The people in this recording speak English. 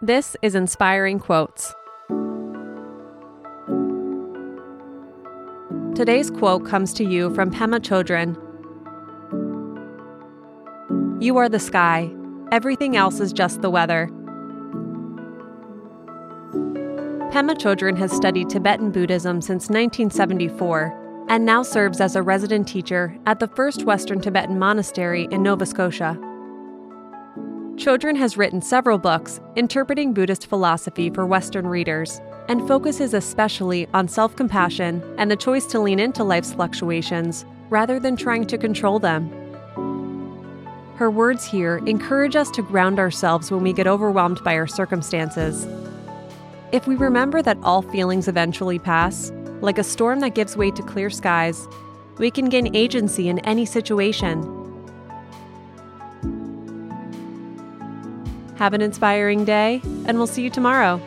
This is Inspiring Quotes. Today's quote comes to you from Pema Chodron. You are the sky. Everything else is just the weather. Pema Chodron has studied Tibetan Buddhism since 1974 and now serves as a resident teacher at the First Western Tibetan Monastery in Nova Scotia. Chodron has written several books interpreting Buddhist philosophy for Western readers and focuses especially on self compassion and the choice to lean into life's fluctuations rather than trying to control them. Her words here encourage us to ground ourselves when we get overwhelmed by our circumstances. If we remember that all feelings eventually pass, like a storm that gives way to clear skies, we can gain agency in any situation Have an inspiring day, and we'll see you tomorrow.